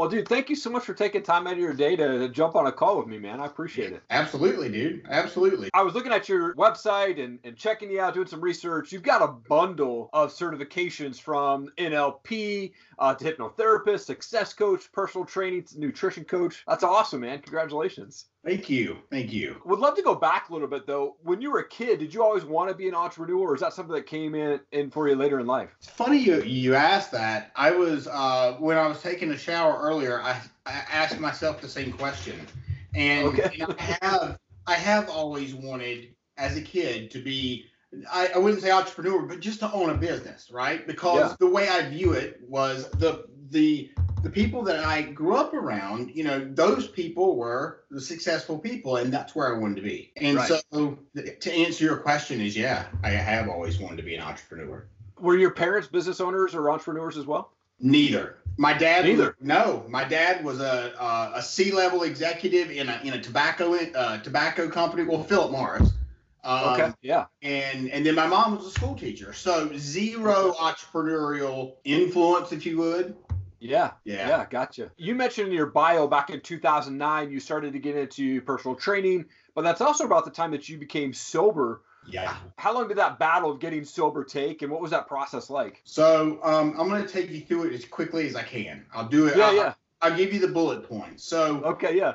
Well, dude, thank you so much for taking time out of your day to, to jump on a call with me, man. I appreciate it. Absolutely, dude. Absolutely. I was looking at your website and, and checking you out, doing some research. You've got a bundle of certifications from NLP uh, to hypnotherapist, success coach, personal training, nutrition coach. That's awesome, man. Congratulations. Thank you. Thank you. Would love to go back a little bit though. When you were a kid, did you always want to be an entrepreneur, or is that something that came in, in for you later in life? It's funny you you asked that. I was uh, when I was taking a shower earlier. I, I asked myself the same question, and, Okay. and I have I have always wanted as a kid to be. I, I wouldn't say entrepreneur, but just to own a business, right? Because Yeah. the way I view it was the the the people that I grew up around, you know, those people were the successful people, and that's where I wanted to be. And Right. so, to answer your question, is yeah, I have always wanted to be an entrepreneur. Were your parents business owners or entrepreneurs as well? Neither. My dad. was- Neither? no, my dad was a a, a C level executive in a in a tobacco uh, tobacco company. Well, Philip Morris. Um, Okay. Yeah. And and then my mom was a school teacher, so zero entrepreneurial influence, if you would. Yeah. Yeah. Yeah, gotcha. You mentioned in your bio back in 2009 you started to get into personal training, but that's also about the time that you became sober. Yeah. How long did that battle of getting sober take, and what was that process like? So um, I'm going to take you through it as quickly as I can. I'll do it. Yeah, I'll, yeah. I'll give you the bullet points. So Okay, yeah.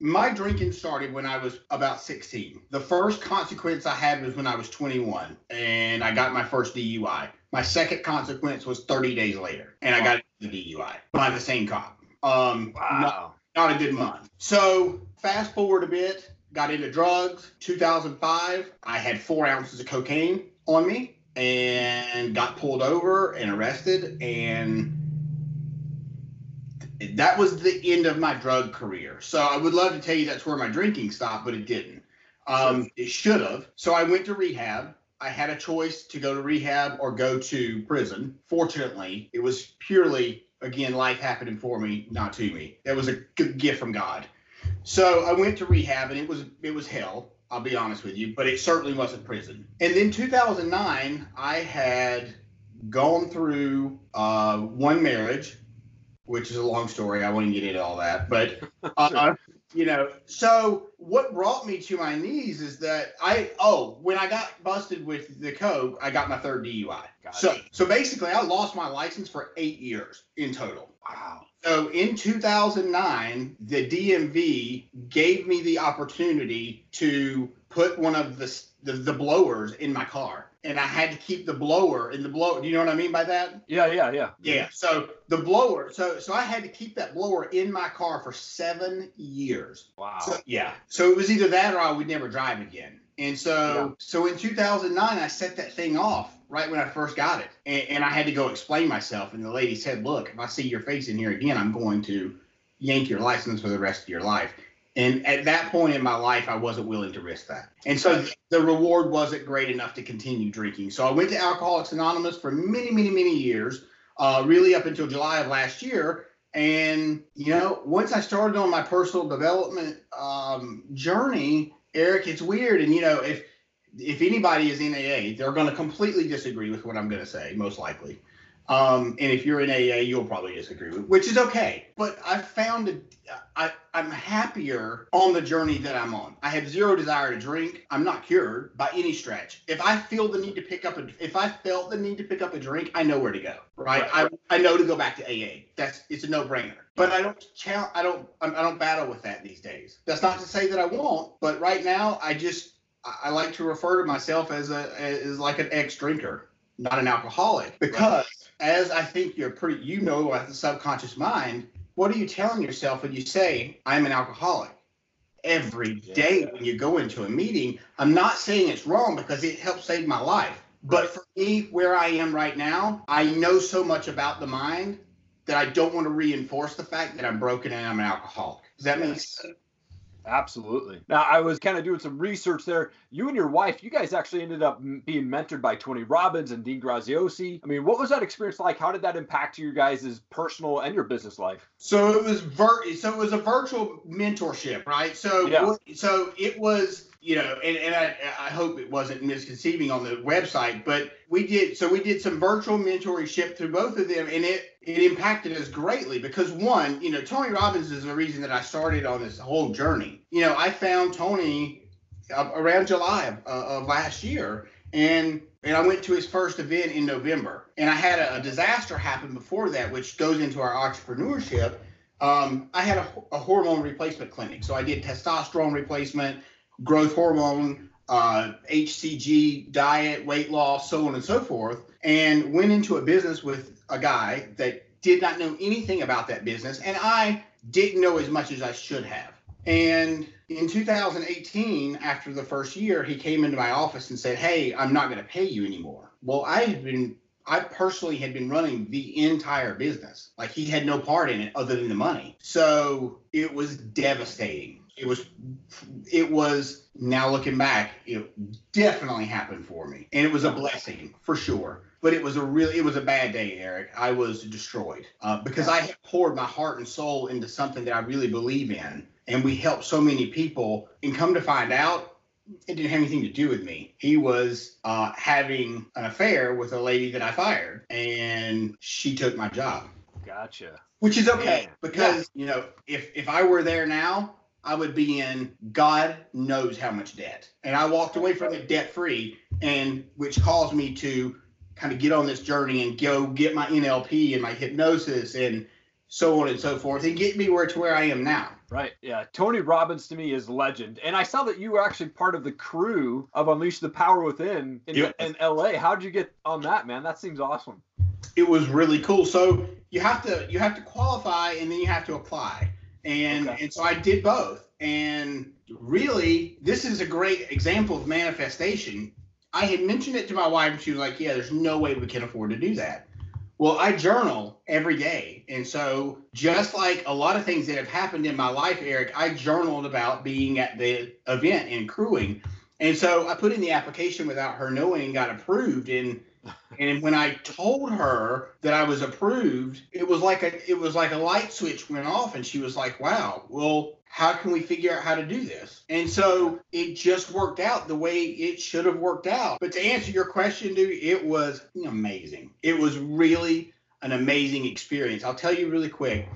My drinking started when I was about 16. The first consequence I had was when I was 21 and I got my first DUI. My second consequence was 30 days later and I got the DUI by the same cop. Um, not, Wow. not a good month. So fast forward a bit, got into drugs. 2005, I had four ounces of cocaine on me and got pulled over and arrested and that was the end of my drug career. So I would love to tell you that's where my drinking stopped, but it didn't. Um, it should have. So I went to rehab. I had a choice to go to rehab or go to prison. Fortunately, it was purely, again, life happening for me, not to me. That was a good gift from God. So I went to rehab, and it was it was hell. I'll be honest with you, but it certainly wasn't prison. And then 2009, I had gone through uh, one marriage, which is a long story. I won't get into all that, but uh, you know. So what brought me to my knees is that I oh when I got busted with the coke, I got my third DUI. Got So it. so basically, I lost my license for eight years in total. Wow. So in 2009, the DMV gave me the opportunity to put one of the, the the blowers in my car, and I had to keep the blower in the blow. Do you know what I mean by that? Yeah, yeah, yeah. Yeah. So the blower. So so I had to keep that blower in my car for seven years. Wow. So, yeah. So it was either that or I would never drive again. And so Yeah. so in 2009, I set that thing off right when I first got it, and, and I had to go explain myself. And the lady said, "Look, if I see your face in here again, I'm going to yank your license for the rest of your life." And at that point in my life, I wasn't willing to risk that. And so the reward wasn't great enough to continue drinking. So I went to Alcoholics Anonymous for many, many, many years, uh, really up until July of last year. And, you know, once I started on my personal development um, journey, Eric, it's weird. And, you know, if, if anybody is NAA, they're going to completely disagree with what I'm going to say, most likely. Um, and if you're in AA, you'll probably disagree with, which is okay. But I found I, I'm happier on the journey that I'm on. I have zero desire to drink. I'm not cured by any stretch. If I feel the need to pick up a, if I felt the need to pick up a drink, I know where to go. Right? Right, I, I know to go back to AA. That's it's a no brainer. But I don't challenge. I don't. I don't battle with that these days. That's not to say that I won't. But right now, I just I like to refer to myself as a as like an ex drinker, not an alcoholic, because as I think you're pretty, you know, at the subconscious mind, what are you telling yourself when you say I'm an alcoholic? Every day when you go into a meeting, I'm not saying it's wrong because it helped save my life. But for me, where I am right now, I know so much about the mind that I don't want to reinforce the fact that I'm broken and I'm an alcoholic. Does that make sense? Absolutely. Now, I was kind of doing some research there. You and your wife, you guys actually ended up m- being mentored by Tony Robbins and Dean Graziosi. I mean, what was that experience like? How did that impact your guys' personal and your business life? So it was vir- so it was a virtual mentorship, right? So Yeah. so it was you know, and, and I, I hope it wasn't misconceiving on the website, but we did so we did some virtual mentorship through both of them, and it it impacted us greatly because one, you know, Tony Robbins is the reason that I started on this whole journey. You know, I found Tony uh, around July of, uh, of last year, and and I went to his first event in November, and I had a, a disaster happen before that, which goes into our entrepreneurship. Um, I had a, a hormone replacement clinic, so I did testosterone replacement growth hormone, uh, HCG, diet, weight loss, so on and so forth, and went into a business with a guy that did not know anything about that business, and I didn't know as much as I should have. And in 2018, after the first year, he came into my office and said, Hey, I'm not going to pay you anymore. Well, I had been, I personally had been running the entire business. Like he had no part in it other than the money. So it was devastating. It was it was now looking back it definitely happened for me. And it was a blessing for sure. But it was a really it was a bad day eric. I was destroyed uh, because i had poured my heart and soul into something that i really believe in. And we helped so many people. And come to find out it didn't have anything to do with me. He was uh, having an affair with a lady that I fired, and she took my job. Gotcha. Which is okay because yeah. you know if if I were there now, I would be in God knows how much debt. And I walked away from it debt free, and which caused me to kind of get on this journey and go get my NLP and my hypnosis and so on and so forth and get me where to where I am now. Right. Yeah. Tony Robbins to me is legend. And I saw that you were actually part of the crew of Unleash the Power Within in, yep. in LA. How did you get on that, man? That seems awesome. It was really cool. So you have to you have to qualify and then you have to apply and okay. and so I did both. And really, this is a great example of manifestation. I had mentioned it to my wife, and she was like, "Yeah, there's no way we can afford to do that." Well, I journal every day, and so just like a lot of things that have happened in my life, Eric, I journaled about being at the event and crewing, and so I put in the application without her knowing got approved. And and when I told her that I was approved, it was like a it was like a light switch went off and she was like, "Wow, well, how can we figure out how to do this?" And so it just worked out the way it should have worked out. But to answer your question, dude, it was amazing. It was really an amazing experience. I'll tell you really quick.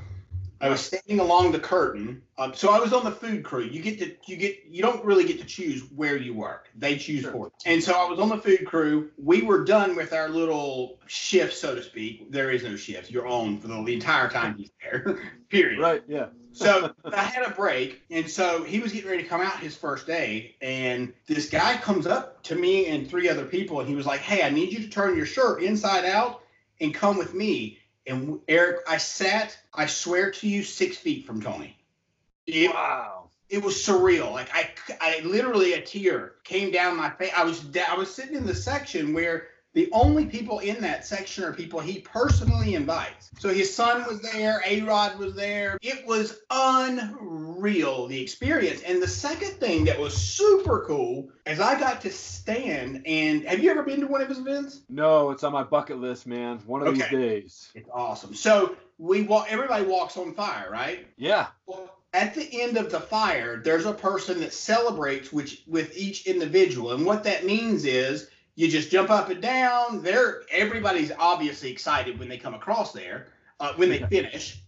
I was standing along the curtain. Um, so I was on the food crew. You get to you get you don't really get to choose where you work. They choose sure. for you. And so I was on the food crew. We were done with our little shift, so to speak. There is no shift. You're on for the, the entire time he's there. Period. Right. Yeah. so I had a break, and so he was getting ready to come out his first day, and this guy comes up to me and three other people, and he was like, "Hey, I need you to turn your shirt inside out and come with me." And Eric, I sat, I swear to you, six feet from Tony. It, wow. It was surreal. Like I, I literally a tear came down my face. I was, I was sitting in the section where the only people in that section are people he personally invites. So his son was there, A Rod was there. It was unreal, the experience. And the second thing that was super cool is I got to stand and have you ever been to one of his events? No, it's on my bucket list, man. One of okay. these days. It's awesome. So we walk everybody walks on fire, right? Yeah. Well, at the end of the fire, there's a person that celebrates which with each individual. And what that means is you just jump up and down. There, everybody's obviously excited when they come across there, uh, when they finish.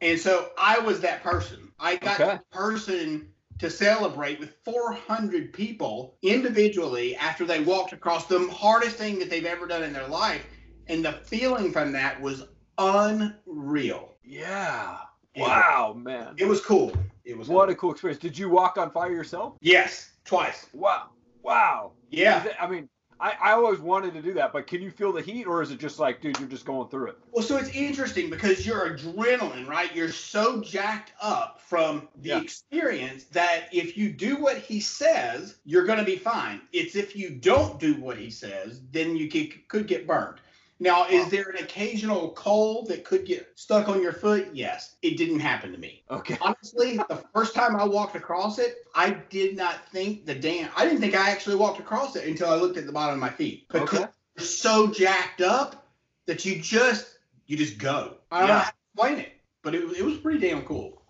And so I was that person. I got okay. the person to celebrate with 400 people individually after they walked across the hardest thing that they've ever done in their life. And the feeling from that was unreal. Yeah. Wow, man. It was cool. It was what cool. a cool experience. Did you walk on fire yourself? Yes, twice. Wow. Wow. Yeah. I mean, I, I always wanted to do that, but can you feel the heat, or is it just like, dude, you're just going through it? Well, so it's interesting because your adrenaline, right? You're so jacked up from the yeah. experience that if you do what he says, you're going to be fine. It's if you don't do what he says, then you could, could get burned. Now, is there an occasional cold that could get stuck on your foot? Yes. It didn't happen to me. Okay. Honestly, the first time I walked across it, I did not think the damn I didn't think I actually walked across it until I looked at the bottom of my feet. Because okay. you're so jacked up that you just you just go. I don't yeah. know how to explain it, but it, it was pretty damn cool.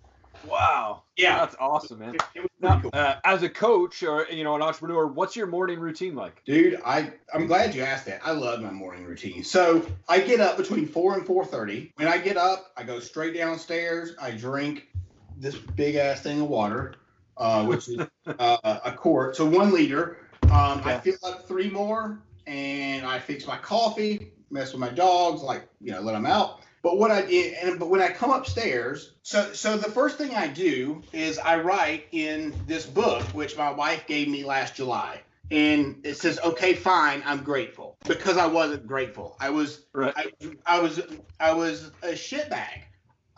Wow. Yeah. That's awesome, man. It, it was Now, cool. uh, as a coach or you know an entrepreneur, what's your morning routine like? Dude, I I'm glad you asked that. I love my morning routine. So I get up between four and four thirty. When I get up, I go straight downstairs. I drink this big ass thing of water, uh, which is uh, a quart, so one liter. Um, I fill up three more, and I fix my coffee, mess with my dogs, like you know, let them out. But what I did, and but when I come upstairs, so so the first thing I do is I write in this book, which my wife gave me last July, and it says, "Okay, fine, I'm grateful," because I wasn't grateful. I was Right. I, I was I was a shitbag.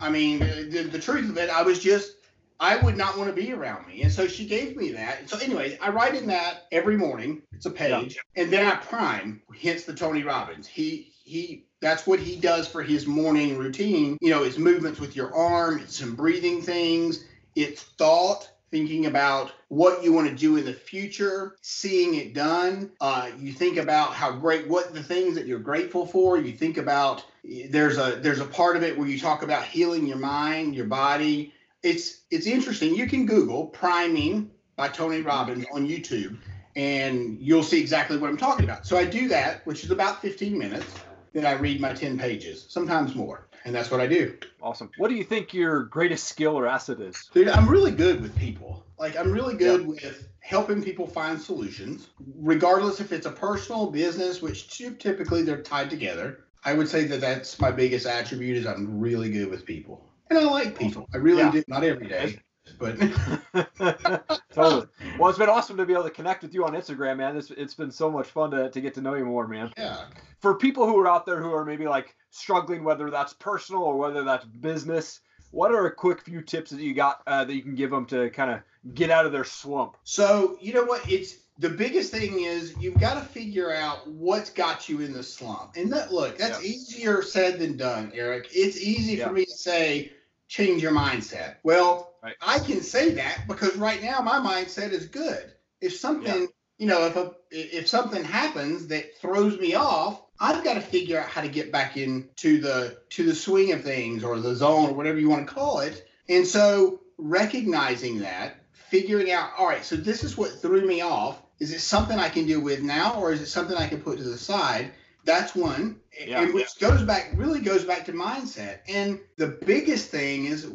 I mean, the, the truth of it, I was just I would not want to be around me, and so she gave me that. So, anyways, I write in that every morning. It's a page, and then I prime. Hence the Tony Robbins. He he. That's what he does for his morning routine. You know, it's movements with your arm. It's some breathing things. It's thought thinking about what you want to do in the future, seeing it done. Uh, you think about how great, what the things that you're grateful for. You think about there's a there's a part of it where you talk about healing your mind, your body. It's it's interesting. You can Google priming by Tony Robbins on YouTube, and you'll see exactly what I'm talking about. So I do that, which is about 15 minutes. Then I read my 10 pages, sometimes more, and that's what I do. Awesome. What do you think your greatest skill or asset is? Dude, I'm really good with people. Like I'm really good with helping people find solutions, regardless if it's a personal business, which typically they're tied together. I would say that that's my biggest attribute is I'm really good with people, and I like people. I really Yeah. do. Not every day, but totally. Well, it's been awesome to be able to connect with you on Instagram, man. It's, it's been so much fun to, to get to know you more, man. yeah. For people who are out there who are maybe like struggling, whether that's personal or whether that's business, what are a quick few tips that you got uh, that you can give them to kind of get out of their slump? So you know what? It's the biggest thing is you've got to figure out what's got you in the slump. And that look, that's Yeah. easier said than done, Eric. It's easy Yeah. for me to say change your mindset. Well, Right. I can say that because right now my mindset is good. If something, Yeah. you know, if a if something happens that throws me off, I've got to figure out how to get back into the to the swing of things or the zone or whatever you want to call it. And so recognizing that, figuring out, all right, so this is what threw me off. Is it something I can deal with now, or is it something I can put to the side? That's one, Yeah, and which goes back, really goes back to mindset. And the biggest thing is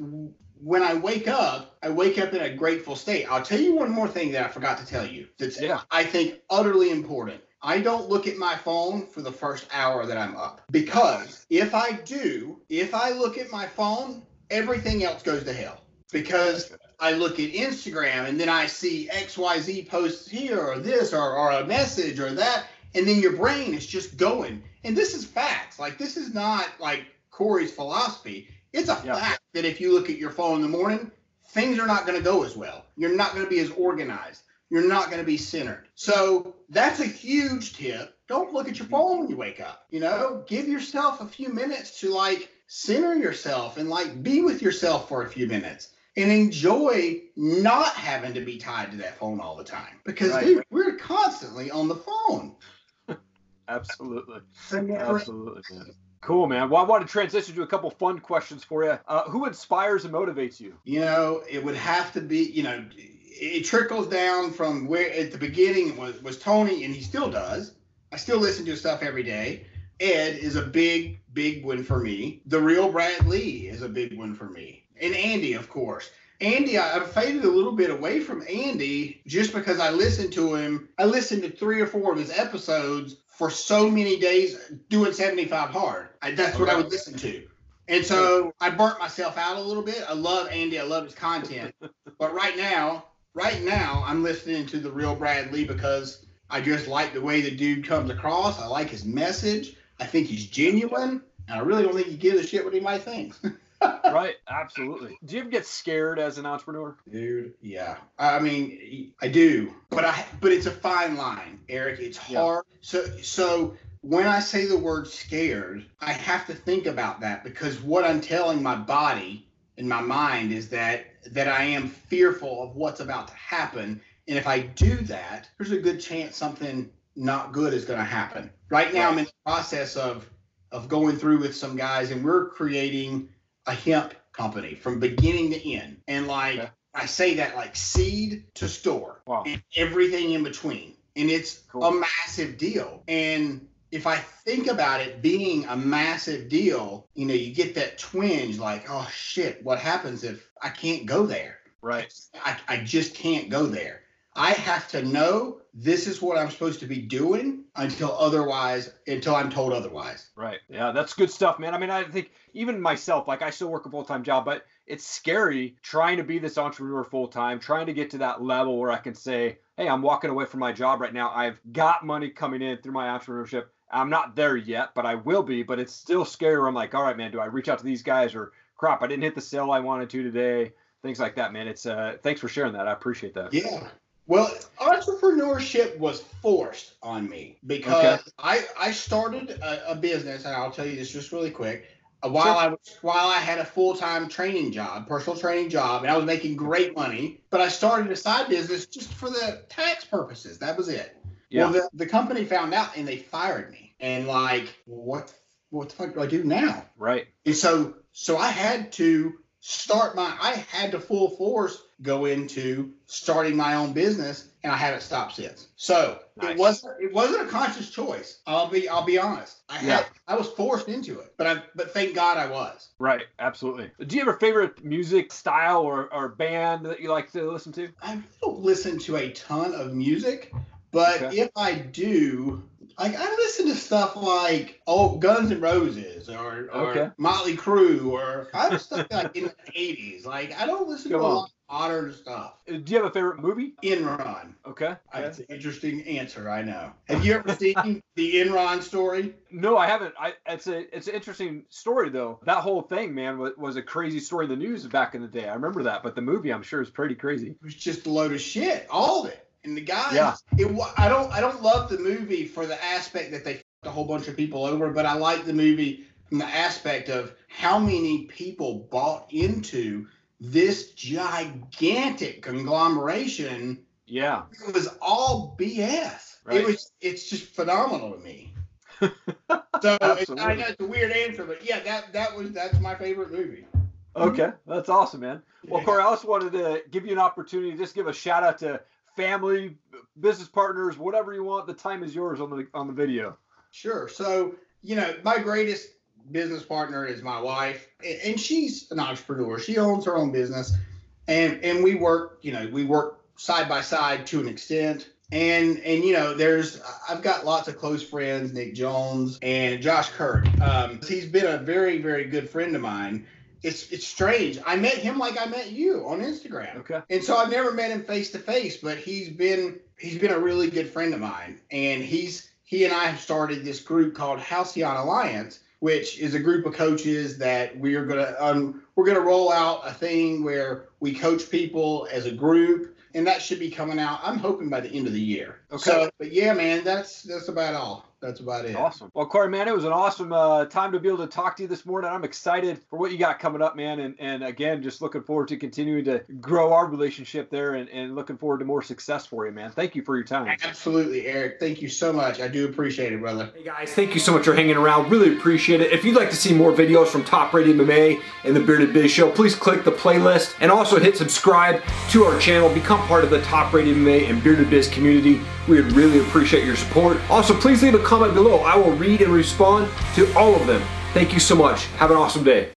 when I wake up, I wake up in a grateful state. I'll tell you one more thing that I forgot to tell you. That's Yeah. I think utterly important. I don't look at my phone for the first hour that I'm up because if I do, if I look at my phone, everything else goes to hell because I look at Instagram and then I see XYZ posts here or this or, or a message or that. And then your brain is just going. And this is facts. Like, this is not like Corey's philosophy. It's a Yeah. fact that if you look at your phone in the morning, things are not going to go as well. You're not going to be as organized. You're not going to be centered. So that's a huge tip. Don't look at your mm-hmm. phone when you wake up. You know, give yourself a few minutes to like center yourself and like be with yourself for a few minutes and enjoy not having to be tied to that phone all the time. Because Right. dude, we're constantly on the phone. Absolutely. So never- Absolutely. Cool, man. Well, I want to transition to a couple fun questions for you. Uh, who inspires and motivates you? You know, it would have to be, you know, it trickles down from where at the beginning was was Tony, and he still does. I still listen to his stuff every day. Ed is a big, big win for me. The real Brad Lea is a big one for me. And Andy, of course. Andy, I, I've faded a little bit away from Andy just because I listened to him. I listened to three or four of his episodes for so many days doing 75 hard. I, that's what I would listen to. And so I burnt myself out a little bit. I love Andy. I love his content. but right now, right now, I'm listening to the real Brad Lea because I just like the way the dude comes across. I like his message. I think he's genuine. And I really don't think he gives a shit what anybody thinks. right. Absolutely. Do you ever get scared as an entrepreneur? Dude, yeah. I mean, I do, but I but it's a fine line, Eric. It's Yeah. hard. So so when I say the word scared, I have to think about that because what I'm telling my body and my mind is that that I am fearful of what's about to happen, and if I do that, there's a good chance something not good is going to happen. Right now, I'm in the process of of going through with some guys, and we're creating a hemp company from beginning to end. And like Okay. I say that like seed to store Wow. and everything in between. And it's Cool. a massive deal. And if I think about it being a massive deal, you know, you get that twinge like, oh shit, what happens if I can't go there? Right. I, I just can't go there. I have to know this is what I'm supposed to be doing until otherwise, until I'm told otherwise. Right. Yeah, that's good stuff, man. I mean, I think even myself, like I still work a full time job, but it's scary trying to be this entrepreneur full time, trying to get to that level where I can say, hey, I'm walking away from my job right now. I've got money coming in through my entrepreneurship. I'm not there yet, but I will be. But it's still scary. Where I'm like, all right, man, do I reach out to these guys or crap? I didn't hit the sale I wanted to today. Things like that, man. It's uh, thanks for sharing that. I appreciate that. Yeah. Well, entrepreneurship was forced on me because Okay. I I started a, a business, and I'll tell you this just really quick. Uh, While Sure. I was while I had a full time training job, personal training job, and I was making great money, but I started a side business just for the tax purposes. That was it. Yeah. Well, the, the company found out and they fired me. And like, what what the fuck do I do now? Right. And so so I had to start my I had to full force go into starting my own business and I haven't stopped since. So Nice. it wasn't it wasn't a conscious choice. I'll be I'll be honest. I had Yeah. I was forced into it. But I but thank God I was. Right. Absolutely. Do you have a favorite music style or, or band that you like to listen to? I don't listen to a ton of music, but Okay. if I do, like I listen to stuff like oh Guns N' Roses or, or Okay. Motley Crue or I have stuff like in the eighties. Like I don't listen Come to a on. lot of modern stuff. Uh, Do you have a favorite movie? Enron. Okay. That's an interesting answer, I know. Have you ever seen the Enron story? No, I haven't. I it's a it's an interesting story though. That whole thing, man, was, was a crazy story in the news back in the day. I remember that, but the movie, I'm sure, is pretty crazy. It was just a load of shit, all of it. And the guy, Yeah. it, I don't, I don't love the movie for the aspect that they a whole bunch of people over, but I like the movie from the aspect of how many people bought into this gigantic conglomeration. Yeah. It was all BS. Right. It was, it's just phenomenal to me. so I know it's a weird answer, but yeah, that that was that's my favorite movie. Okay, that's awesome, man. Well, Yeah. Corey, I also wanted to give you an opportunity to just give a shout out to family, business partners, whatever you want. The time is yours on the on the video. Sure. So, you know, my greatest business partner is my wife, and she's an entrepreneur. She owns her own business, and and we work, you know, we work side by side to an extent. And and you know, there's I've got lots of close friends, Nick Jones and Josh Kirk. Um, he's been a very very good friend of mine. It's it's strange. I met him like I met you on Instagram. Okay. And so I've never met him face to face, but he's been he's been a really good friend of mine. And he's he and I have started this group called Halcyon Alliance, which is a group of coaches that we are gonna um we're gonna roll out a thing where we coach people as a group, and that should be coming out. I'm hoping by the end of the year. Okay. So, but yeah, man, that's that's about all. That's about it. Awesome. Well, Corey, man, it was an awesome uh, time to be able to talk to you this morning. I'm excited for what you got coming up, man. And, and again, just looking forward to continuing to grow our relationship there and, and looking forward to more success for you, man. Thank you for your time. Absolutely, Eric. Thank you so much. I do appreciate it, brother. Hey guys, thank you so much for hanging around. Really appreciate it. If you'd like to see more videos from Top Rated MMA and the Bearded Biz Show, please click the playlist and also hit subscribe to our channel. Become part of the Top Rated MMA and Bearded Biz community. We would really appreciate your support. Also, please leave a comment below. I will read and respond to all of them. Thank you so much. Have an awesome day.